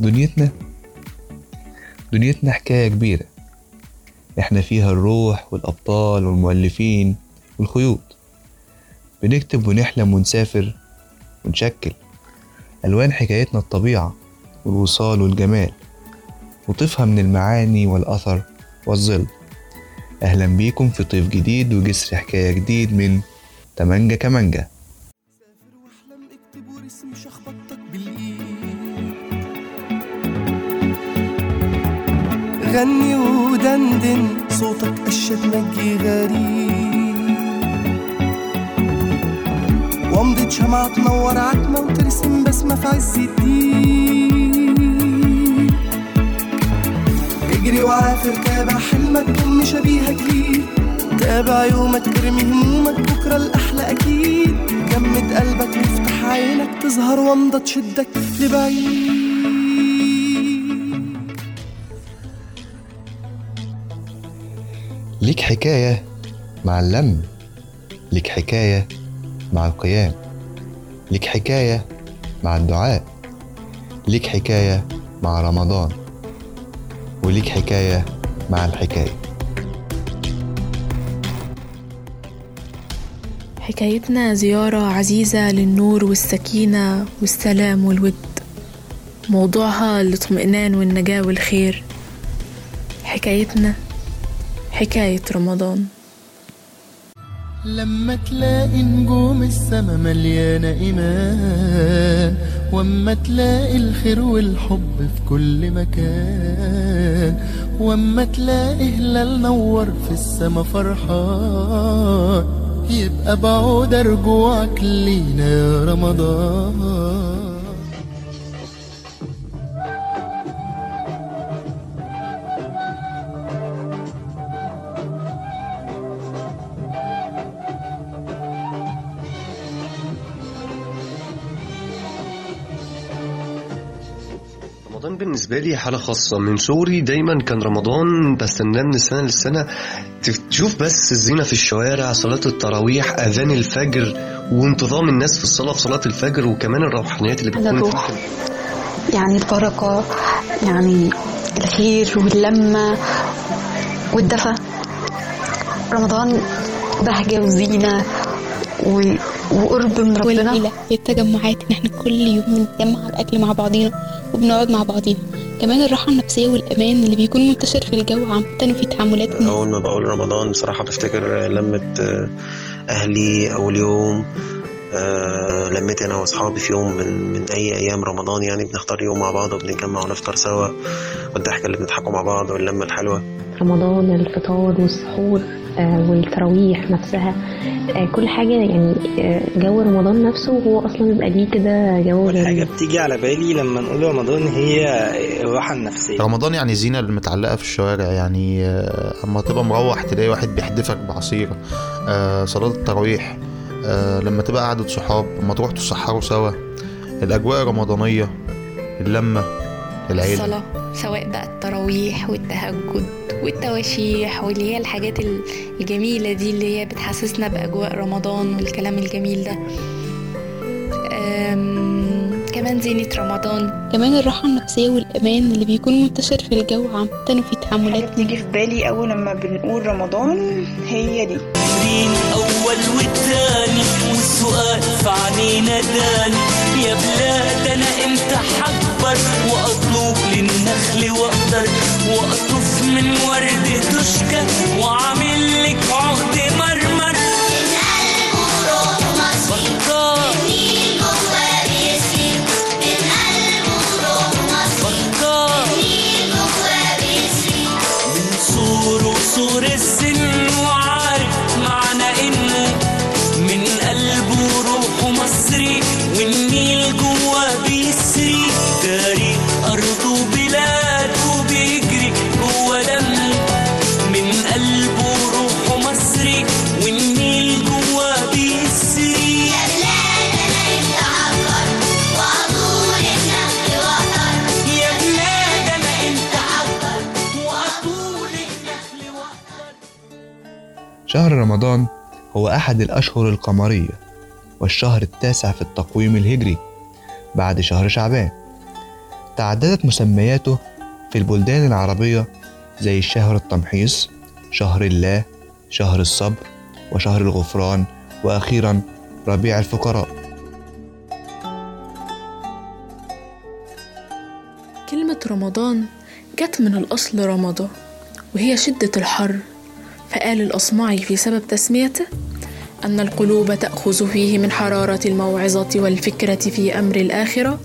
دنيتنا؟ دنيتنا حكاية كبيرة. إحنا فيها الروح والأبطال والمؤلفين والخيوط. بنكتب ونحلم ونسافر ونشكل. ألوان حكايتنا الطبيعة والوصال والجمال. وطيفها من المعاني والأثر والظل. أهلا بيكم في طيف جديد وجسر حكاية جديد من تمانجا كمانجا غني ودندن صوتك قشة نجي غريب ومضة شمعة تنور عتمة وترسم بسمة في عز الدين اجري وعافر تابع حلمك ضم شبيهك ليه تابع يومك ترمي همومك بكرة الأحلى أكيد. جمد قلبك وافتح عينك تظهر ومضة تشدك لبعيد. ليك حكاية مع اللم ليك حكاية مع القيام ليك حكاية مع الدعاء ليك حكاية مع رمضان وليك حكاية مع الحكاية. حكايتنا زيارة عزيزة للنور والسكينة والسلام والود. موضوعها الاطمئنان والنجاة والخير. حكايتنا حكاية رمضان. لما تلاقي نجوم السما مليانة إيمان وأما تلاقي الخير والحب في كل مكان وأما تلاقي هلال نور في السما فرحان يبقى بعود رجوعك لينا يا رمضان. رمضان بالنسبة لي حالة خاصة. من صغري دايما كان رمضان بستناه من السنة للسنة. تشوف بس الزينة في الشوارع صلاة التراويح أذان الفجر وانتظام الناس في الصلاة في صلاة الفجر وكمان الروحانيات اللي بتكون فيها يعني البركة يعني الخير واللمة والدفى رمضان بهجة وزينة و... وقرب من ربنا. والعيلة هي التجمعات. إن إحنا كل يوم بنتجمع على الاكل مع بعضينا وبنقعد مع بعضينا. كمان الراحة النفسية والأمان اللي بيكون منتشر في الجو عامة وفي تعاملات أول ما بقول رمضان بصراحة بفتكر لمة آه، أهلي أول يوم. آه، لمتي أنا وأصحابي في يوم من من أي أيام رمضان يعني بنختار يوم مع بعض وبنتجمع ونفطر سوا والضحكة اللي بنضحكوا مع بعض واللمة الحلوة. رمضان الفطار والسحور آه، والتراويح نفسها آه، كل حاجة يعني جو رمضان نفسه هو أصلا بيبقى ليه كده جو جميل. بتيجي على بالي لما نقول رمضان هي الراحة النفسية. رمضان يعني الزينة اللي متعلقة في الشوارع يعني أما تبقى مروح تلاقي واحد بيحدفك بعصير آه، صلاة التراويح آه، لما تبقى قعدة صحاب لما تروح تسحروا سوا. الأجواء الرمضانية اللمة العيلة. الصلاة سواء بقى التراويح والتهجد والتواشيح واللي هي الحاجات ال- الجميلة دي اللي هي بتحسسنا بأجواء رمضان والكلام الجميل ده. أم، كمان زينة رمضان. كمان الراحة النفسية والأمان اللي بيكون منتشر في الجو عامة وفي تعاملات بتيجي في بالي أول لما بنقول رمضان هي دي. مين أول والتاني والسؤال في عينينا داني يا بلاد أنا إمتى حكبر؟ وأطلب للنخل وأقدر. وأطف من ورد تشكى. وأعمل لك عقد مرمر شهر رمضان هو أحد الأشهر القمرية والشهر التاسع في التقويم الهجري بعد شهر شعبان. تعددت مسمياته في البلدان العربية زي شهر التمحيص شهر الله شهر الصبر وشهر الغفران وأخيرا ربيع الفقراء. كلمة رمضان جت من الأصل رمضة وهي شدة الحر فقال الأصمعي في سبب تسميته أن القلوب تأخذ فيه من حرارة الموعظة والفكرة في أمر الآخرة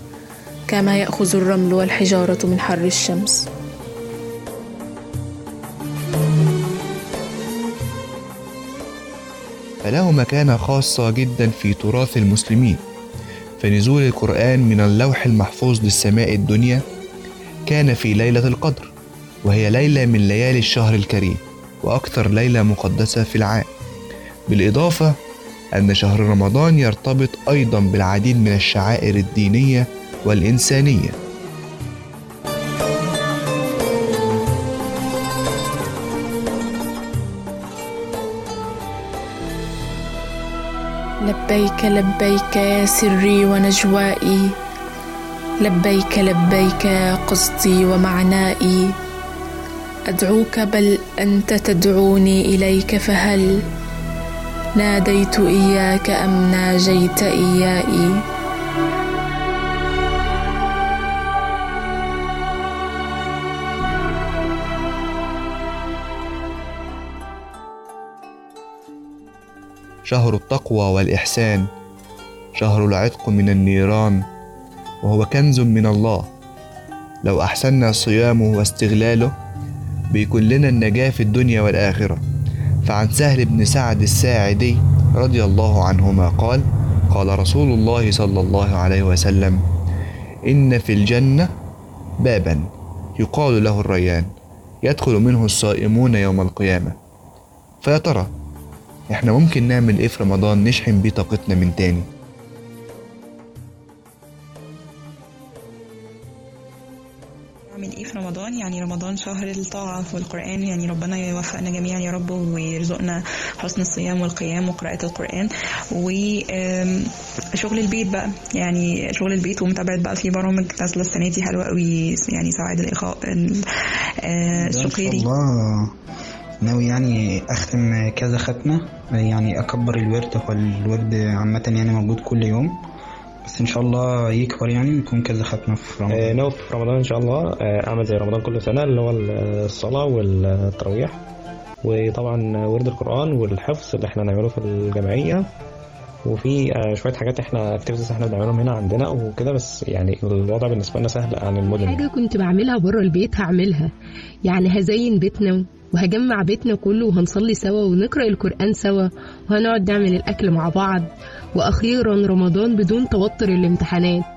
كما يأخذ الرمل والحجارة من حر الشمس. فله مكانة خاصة جدا في تراث المسلمين. فنزول القرآن من اللوح المحفوظ للسماء الدنيا كان في ليلة القدر وهي ليلة من ليالي الشهر الكريم. وأكثر ليلة مقدسة في العام. بالإضافة أن شهر رمضان يرتبط أيضا بالعديد من الشعائر الدينية والإنسانية. لبيك لبيك يا سري ونجوائي. لبيك لبيك يا قصدي ومعنائي. أدعوك بل أنت تدعوني إليك فهل ناديت إياك أم ناجيت إيائي؟ شهر التقوى والإحسان شهر العتق من النيران وهو كنز من الله. لو أحسننا صيامه واستغلاله بيكون لنا النجاة في الدنيا والآخرة. فعن سهل بن سعد الساعدي رضي الله عنهما قال قال رسول الله صلى الله عليه وسلم إن في الجنة بابا يقال له الريان يدخل منه الصائمون يوم القيامة. فيا ترى إحنا ممكن نعمل إيه في رمضان؟ نشحن بيه طاقتنا من تاني. رمضان يعني رمضان شهر الطاعة والقرآن يعني ربنا يوفقنا جميعا يا رب ويرزقنا حسن الصيام والقيام وقراءة القرآن. وشغل البيت بقى يعني شغل البيت ومتابعة بقى في برامج نازلة السنة دي حلوة قوي يعني سعاد الإخاء شاء الشقيري الله. ناوي يعني أختم كذا ختمة يعني أكبر الورد هو الورد عامة يعني موجود كل يوم. بس إن شاء الله يكبر يعني ويكون كذا ختمة في رمضان. آه، ناوي في رمضان إن شاء الله. آه، أعمل زي رمضان كل سنة اللي هو الصلاة والتراويح. وطبعا ورد القرآن والحفظ اللي إحنا نعمله في الجمعية. وفي آه، شوية حاجات إحنا اكتيفيتيز إحنا بنعملهم هنا عندنا وكده بس يعني الوضع بالنسبة لنا سهل عن المدن. حاجة كنت بعملها بره البيت هعملها. يعني هزين بيتنا وهجمع بيتنا كله وهنصلي سوا ونقرأ القرآن سوا وهنقعد نعمل الأكل مع بعض. وأخيرا رمضان بدون توتر الامتحانات.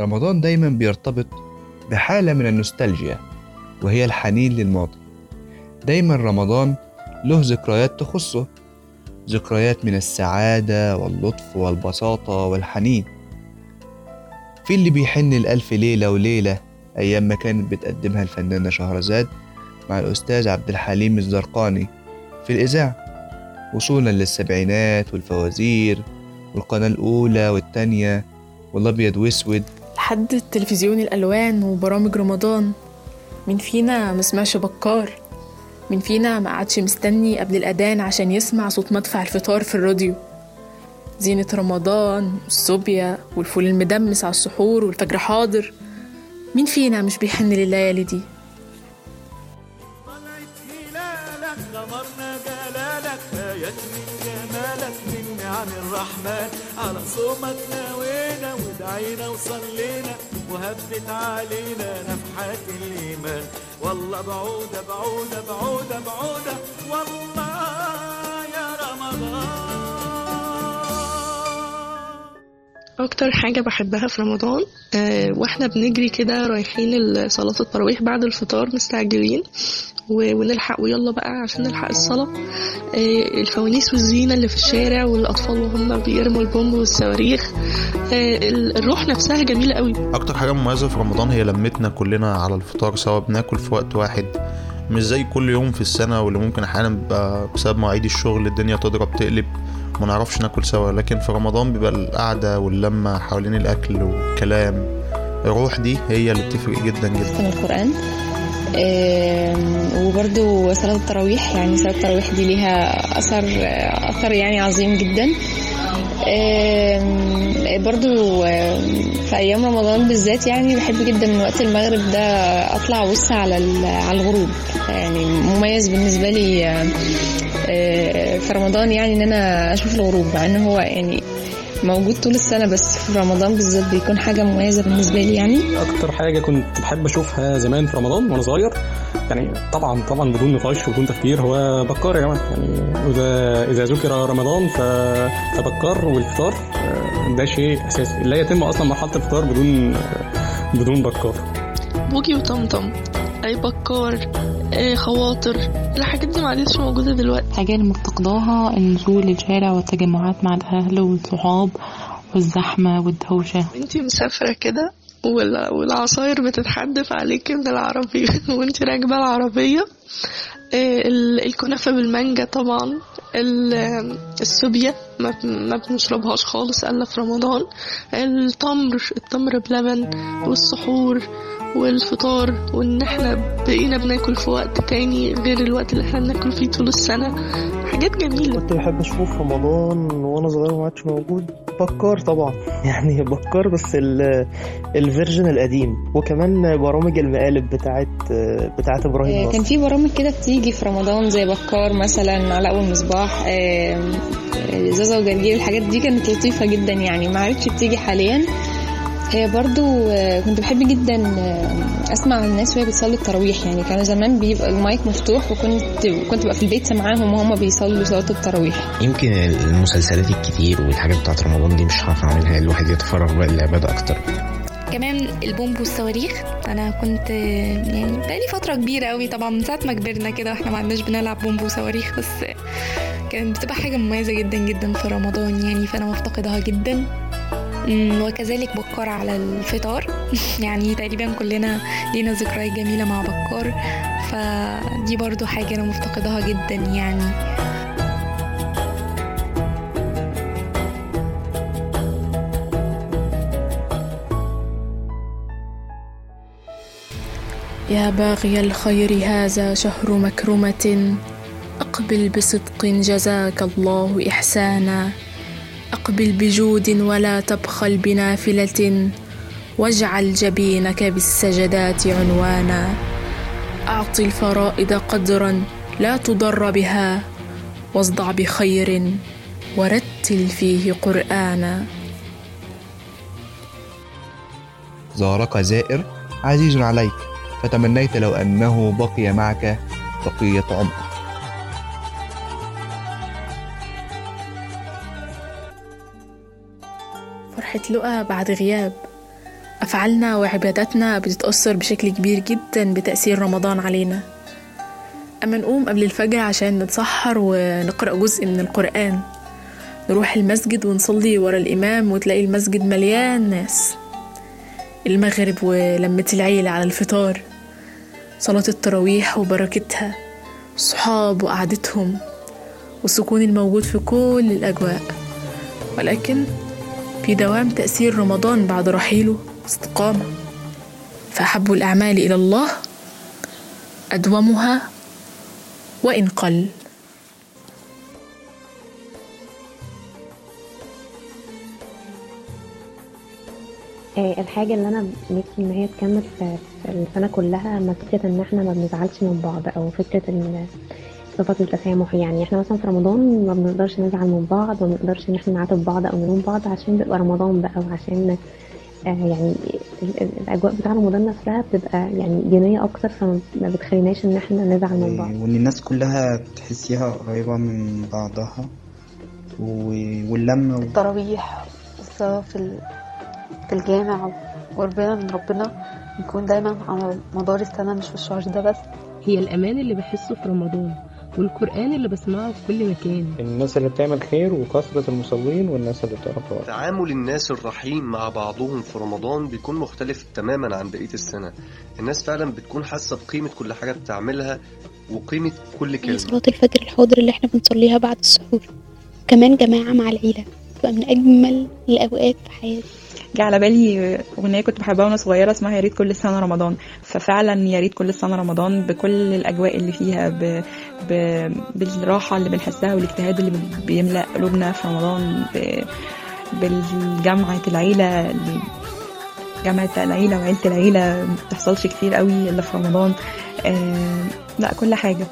رمضان دايما بيرتبط بحالة من النوستالجيا وهي الحنين للماضي. دايما رمضان له ذكريات تخصه ذكريات من السعادة واللطف والبساطة والحنين. في اللي بيحن الألف ليلة وليلة أيام ما كانت بتقدمها الفنانة شهرزاد مع الأستاذ عبد الحليم الزرقاني في الإذاعة. وصولا للسبعينات والفوازير والقناة الأولى والتانية والأبيض وأسود لحد التلفزيون الألوان وبرامج رمضان؟ مين فينا مسمعش بكار؟ مين فينا ما قعدش مستني قبل الأذان عشان يسمع صوت مدفع الفطار في الراديو؟ زينة رمضان والصوبيا والفول المدمس على السحور والفجر حاضر. مين فينا مش بيحن لليالي دي؟ غمرنا جلالك آيات من جمالك من نعم الرحمن. على صومك نوينا ودعينا وصلينا وهبت علينا نفحات الإيمان. والله بعودة بعودة بعودة بعودة. والله يا رمضان. أكتر حاجة بحبها في رمضان آه، وإحنا بنجري كده رايحين صلاة التراويح بعد الفطار مستعجلين. ونلحق ويلا بقى عشان نلحق الصلاة. آه، الفوانيس والزينة اللي في الشارع والأطفال وهم بيرموا البومب والصواريخ. آه، ال- الروح نفسها جميلة قوي. أكتر حاجة مميزة في رمضان هي لمتنا كلنا على الفطار سوا بناكل في وقت واحد. مش زي كل يوم في السنة واللي ممكن أحيانا بيبقى بسبب مواعيد الشغل الدنيا تضرب تقلب ما نعرفش ناكل سوا. لكن في رمضان بيبقى القعدة واللمة حوالين الأكل والكلام. الروح دي هي اللي بتفرق جدا جدا. من القرآن. وبرضو صلاة التراويح يعني صلاة التراويح دي ليها أثر أثر يعني عظيم جدا. برضو في أيام رمضان بالذات يعني بحب جدا من وقت المغرب ده أطلع أبص على على الغروب. يعني مميز بالنسبة لي آه، في رمضان يعني إن أنا أشوف الغروب مع إن هو يعني موجود طول السنة بس في رمضان بالذات بيكون حاجة مميزة بالنسبة لي يعني. أكتر حاجة كنت بحب أشوفها زمان في رمضان وأنا صغير يعني طبعا طبعا بدون نقاش وبدون تفكير هو بكار يا جماعة. يعني إذا إذا ذكر رمضان ف... فبكار والفطار آه، ده شيء أساسي. لا يتم أصلا مرحلة الفطار بدون بدون بكار. بوجي وطمطم. أي بكار. خواطر؟ الحاجات دي معلش موجودة دلوقتي. الحاجة اللي مفتقداها النزول للشارع والتجمعات مع الأهل والصحاب والزحمة والدوشة. انتي مسافرة كده وال- والعصاير بتتحدف عليكي من العربية وانتي راكبة العربية ال- الكنافة بالمانجا طبعا. السوبيا ما بنشربهاش خالص الا في رمضان. التمر التمر بلبن والسحور والفطار وإن إحنا بقينا بناكل في وقت تاني غير الوقت اللي إحنا بناكل فيه طول السنة. حاجات جميلة. كنت بحب اشوفه في رمضان وأنا صغير ما عادش موجود. بكار طبعا. يعني بكار بس ال- ال version القديم. وكمان برامج المقالب بتاعت بتاعت إبراهيم آه، كان في برامج كده بتيجي في رمضان زي بكار مثلا علاء والمصباح آه، ظاظا وجرجير الحاجات دي كانت لطيفة جدا يعني. ما عادش بتيجي حاليا. برضو آه، كنت بحب جدا آه، أسمع الناس وهي بتصلي التراويح. يعني كان زمان بيبقى المايك مفتوح وكنت كنت بقى في البيت سامعاهم وهما بيصلوا صلاة التراويح. يمكن المسلسلات الكتير والحاجات بتاعت رمضان دي مش هعرف أعملها الواحد يتفرغ بقى للعبادة أكتر. كمان البومب والصواريخ. أنا كنت يعني بقالي فترة كبيرة قوي طبعا من ساعة ما كبرنا كده وإحنا ما عندناش بنلعب بومب وصواريخ بس كانت بتبقى حاجة مميزة جدا جدا في رمضان يعني فأنا مفتقدها جدا. وكذلك بكار على الفطار. يعني تقريبا كلنا لينا ذكريات جميلة مع بكار. فدي برضو حاجة أنا مفتقدها جدا يعني. يا باغي الخير هذا شهر مكرمة أقبل بصدق جزاك الله إحسانا. أقبل بجود ولا تبخل بنافلة واجعل جبينك بالسجدات عنوانا. أعط الفرائض قدرا لا تضر بها. واصدع بخير ورتل فيه قرآنا. زارك زائر عزيز عليك فتمنيت لو أنه بقي معك بقية عمرك. فرحة لقى بعد غياب. أفعالنا وعباداتنا بتتأثر بشكل كبير جدا بتأثير رمضان علينا. أما نقوم قبل الفجر عشان نتسحر ونقرأ جزء من القرآن. نروح المسجد ونصلي ورا الإمام وتلاقي المسجد مليان ناس. المغرب ولمة العيلة على الفطار. صلاة التراويح وبركتها. الصحاب وقعدتهم. والسكون الموجود في كل الأجواء. ولكن في دوام تأثير رمضان بعد رحيله استقامة فأحب الأعمال إلى الله أدومها وإن قل. آه، الحاجة اللي أنا نفسي إن هي تكمل في السنة كلها فكرة إن إحنا ما بنزعلش من بعض أو فكرة إن صفة التسامح يعني. إحنا مثلا في رمضان ما بنقدرش نزعل من بعض وما بنقدرش إن إحنا نعاتب بعض أو نلوم بعض عشان بيبقى رمضان بقى وعشان آه، يعني ال- ال- الأجواء بتاع رمضان نفسها بتبقى يعني دينية أكتر فما ما بتخليناش إن إحنا نزعل من بعض. وإن الناس كلها تحسيها قريبة من بعضها. و- واللمة و... التراويح في ال- في الجامع. وقربنا من ربنا نكون دايما على مدار السنة مش في الشهر ده بس. هي الأمان اللي بحسه في رمضان. والقرآن اللي بسمعه في كل مكان. الناس اللي بتعمل خير وكثرة المصلين والناس اللي بتقرأ قرآن. تعامل الناس الرحيم مع بعضهم في رمضان بيكون مختلف تماما عن بقية السنة. الناس فعلا بتكون حاسة بقيمة كل حاجة بتعملها وقيمة كل كلمة. صلاة الفجر الحاضر اللي إحنا بنصليها بعد السحور. كمان جماعة مع العيلة. تبقى من أجمل الأوقات في حياتي. جه على بالي أغنية كنت بحبها وأنا صغيرة اسمها يا ريت كل سنة رمضان. ففعلا يا ريت كل سنة رمضان بكل الأجواء اللي فيها ب... ب... بالراحة اللي بنحسها والاجتهاد اللي بي- بيملأ قلوبنا في رمضان ب... بالجامعة العيلة اللي جامعة العيلة وعيلة العيلة مبتحصلش كتير قوي إلا في رمضان. آه... لا كل حاجة.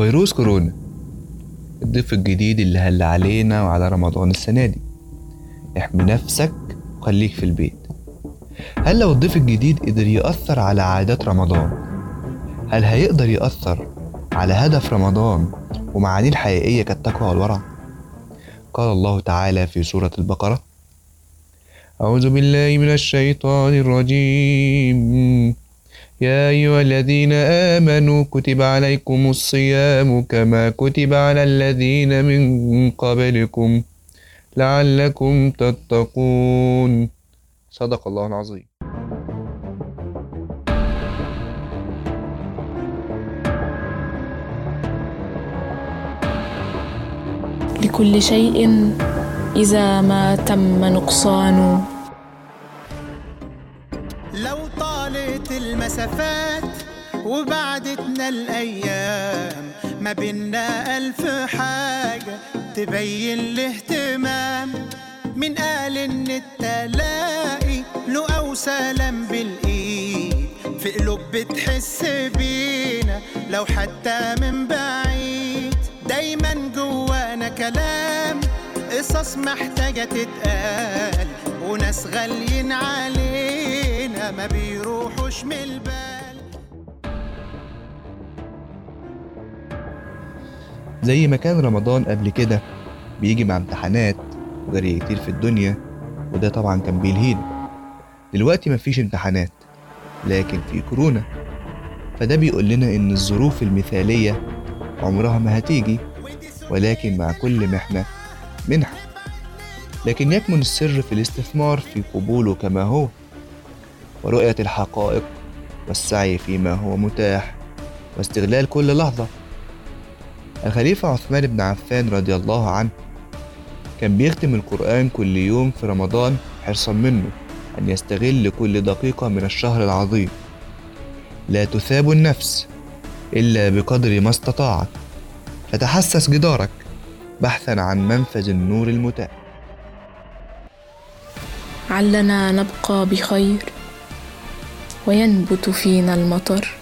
فيروس كورونا. الضيف الجديد اللي هل علينا وعلى رمضان السنة دي. احمي نفسك وخليك في البيت. هل لو الضيف الجديد قدر يأثر على عادات رمضان هل هيقدر يأثر على هدف رمضان ومعانيه الحقيقية كالتقوى والورع؟ قال الله تعالى في سورة البقرة أعوذ بالله من الشيطان الرجيم. يا أيها الذين آمنوا كتب عليكم الصيام كما كتب على الذين من قبلكم لعلكم تتقون. صدق الله العظيم. لكل شيء إذا ما تم نقصانه المسافات وبعدتنا الأيام ما بينا ألف حاجة تبين الاهتمام. من قال إن التلاقي له أو سلام بالإيد في قلوب بتحس بينا لو حتى من بعيد. دايما جوانا كلام قصص محتاجة تتقال وناس غاليين علينا ما بيروحوش من البال. زي ما كان رمضان قبل كده بيجي مع امتحانات وجري كتير في الدنيا وده طبعا كان بيلهينا. دلوقتي مفيش امتحانات لكن في كورونا. فده بيقول لنا إن الظروف المثالية عمرها ما هتيجي ولكن مع كل محنة منحة لكن يكمن السر في الاستثمار في قبوله كما هو ورؤية الحقائق والسعي فيما هو متاح واستغلال كل لحظة. الخليفة عثمان بن عفان رضي الله عنه كان بيختم القرآن كل يوم في رمضان حرصا منه أن يستغل كل دقيقة من الشهر العظيم. لا تثاب النفس إلا بقدر ما استطاعت. فتحسس جدارك. بحثا عن منفذ النور المتاح. علنا نبقى بخير وينبت فينا المطر.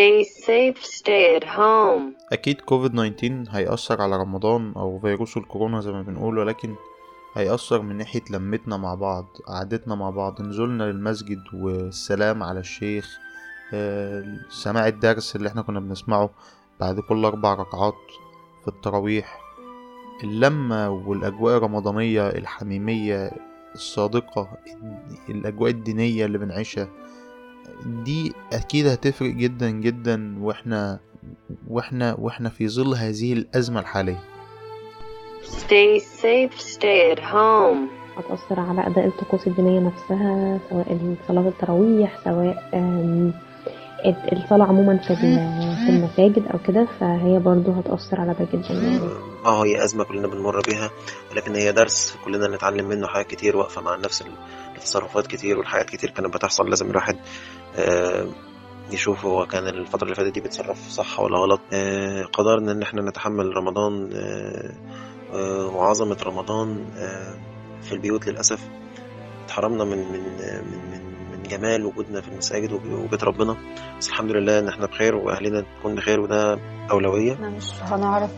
Stay safe, stay at home. أكيد كوفيد 19 هيأثر على رمضان أو فيروس الكورونا زي ما بنقول ولكن هيأثر من ناحية لمتنا مع بعض قعدتنا مع بعض نزولنا للمسجد والسلام على الشيخ آه، سماع الدرس اللي إحنا كنا بنسمعه بعد كل أربع ركعات في التراويح اللمة والأجواء الرمضانية الحميمية الصادقة الأجواء الدينية اللي بنعيشها دي أكيد هتفرق جدا جدا وإحنا وإحنا وإحنا في ظل هذه الأزمة الحالية Stay safe, stay at home. هتأثر على أداء الطقوس الدينية نفسها سواء صلاة التراويح سواء الصلاة عموما في ال- في المساجد أو كده فهي برضو هتأثر على ده جدا يعني آه هي أزمة كلنا بنمر بيها ولكن هي درس كلنا نتعلم منه حاجات كتير واقفة مع النفس التصرفات كتير والحاجات كتير كانت بتحصل لازم الواحد آه، نشوف هو كان الفترة اللي فاتت دي بيتصرف صح ولا غلط. آه، قدرنا إن إحنا نتحمل رمضان آه، وعظمة رمضان في البيوت للأسف. اتحرمنا من من من من من جمال وجودنا في المساجد وب- وبيت ربنا. بس الحمد لله إن إحنا بخير وأهلنا تكون بخير وده أولوية. إحنا مش هنعرف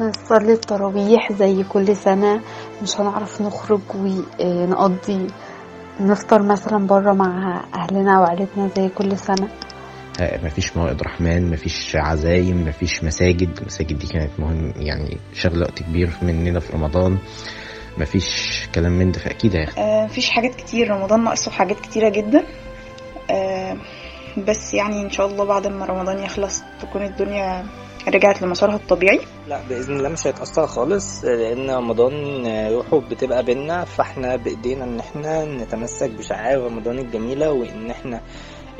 نصلي التراويح زي كل سنة مش هنعرف نخرج ونقضي نفطر مثلا بره مع أهلنا وعيلتنا زي كل سنة. آه، مفيش موائد رحمن مفيش عزايم مفيش مساجد. المساجد دي كانت مهم يعني شغل وقت كبير مننا في رمضان. مفيش كلام من ده فأكيد هيختلف آه، مفيش حاجات كتير. رمضان ناقصه حاجات كتيرة جدا. آه، بس يعني إن شاء الله بعد ما رمضان يخلص تكون الدنيا رجعت لمسارها الطبيعي؟ لا بإذن الله مش هيتأثر خالص لأن رمضان روحه بتبقى بينا فإحنا بإيدينا إن إحنا نتمسك بشعائر رمضان الجميلة وإن إحنا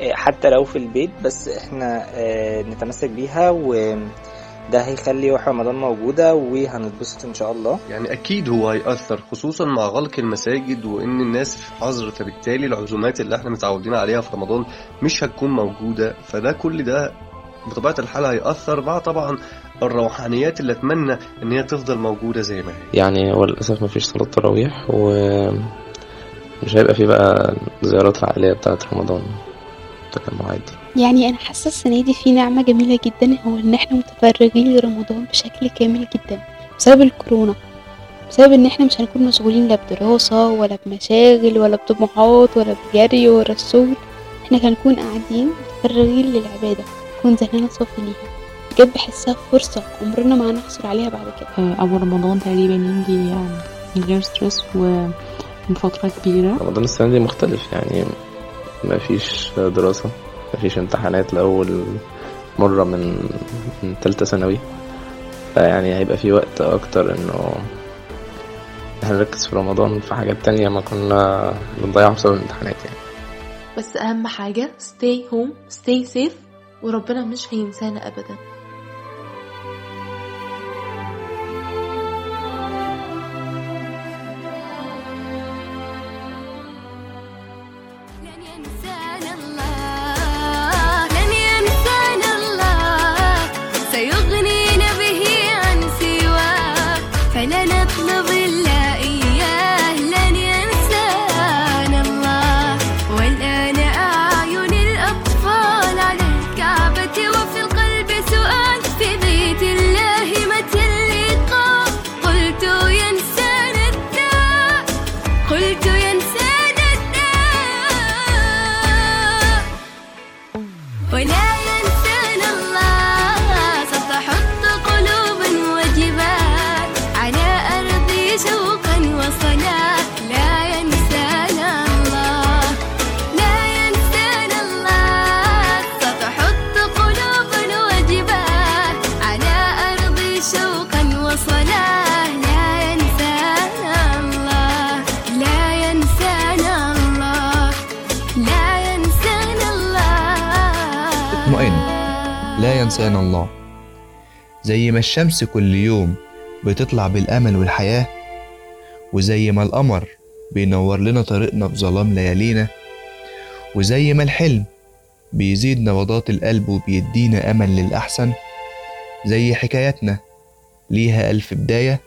آه، حتى لو في البيت بس إحنا آه، نتمسك بيها وده هيخلي روح رمضان موجودة وهنتبسط إن شاء الله. يعني أكيد هو هيأثر خصوصا مع غلق المساجد وإن الناس في حظر فبالتالي العزومات اللي إحنا متعودين عليها في رمضان مش هتكون موجودة فده كل ده بطبيعة الحال هيأثر مع طبعا الروحانيات اللي أتمنى إن هي تفضل موجودة زي ما هي. يعني هو للأسف مفيش صلاة تراويح ومش هيبقى في بقى زيارات العائلية بتاعة رمضان تجمعات دي يعني أنا حاسة السنة دي في نعمة جميلة جدا هو إن إحنا متفرغين لرمضان بشكل كامل جدا بسبب الكورونا بسبب إن إحنا مش هنكون مشغولين لا بدراسة ولا بمشاغل ولا بطموحات ولا بجري ورا الشغل إحنا هنكون قاعدين متفرغين للعبادة. نكون ذهننا صافي ليها بجد بحسها فرصة عمرنا ما هنحصل عليها بعد كده. آه، أول رمضان تقريبا يجي آه، من غير ستريس ومن فترة كبيرة. رمضان السنة دي مختلف يعني مفيش دراسة مفيش امتحانات لأول مرة من من تالتة ثانوي. فيعني هيبقى في وقت أكتر إنه هنركز في رمضان في حاجات تانية ما كنا بنضيعها بسبب الامتحانات يعني. بس أهم حاجة stay home stay safe. وربنا مش هينسانا أبدا. لا ينسانا الله. زي ما الشمس كل يوم بتطلع بالأمل والحياة وزي ما القمر بينور لنا طريقنا في ظلام ليالينا وزي ما الحلم بيزيد نبضات القلب وبيدينا أمل للأحسن زي حكاياتنا ليها ألف بداية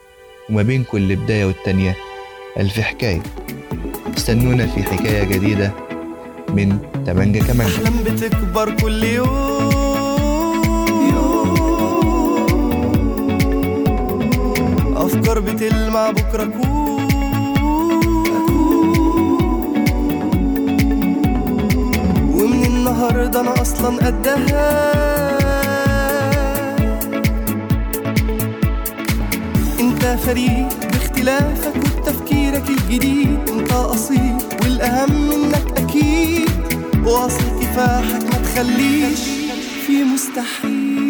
وما بين كل بداية والتانية ألف حكاية. استنونا في حكاية جديدة من تمانجة كمانجة. أحلام بتكبر كل يوم. أفكار بتلمع بكرة أكون ومن النهاردة أنا أصلا قدها. أنت فريد باختلافك وبتفكيرك الجديد أنت أصيل والأهم إنك أكيد. وأصل كفاحك ما تخليش في مستحيل.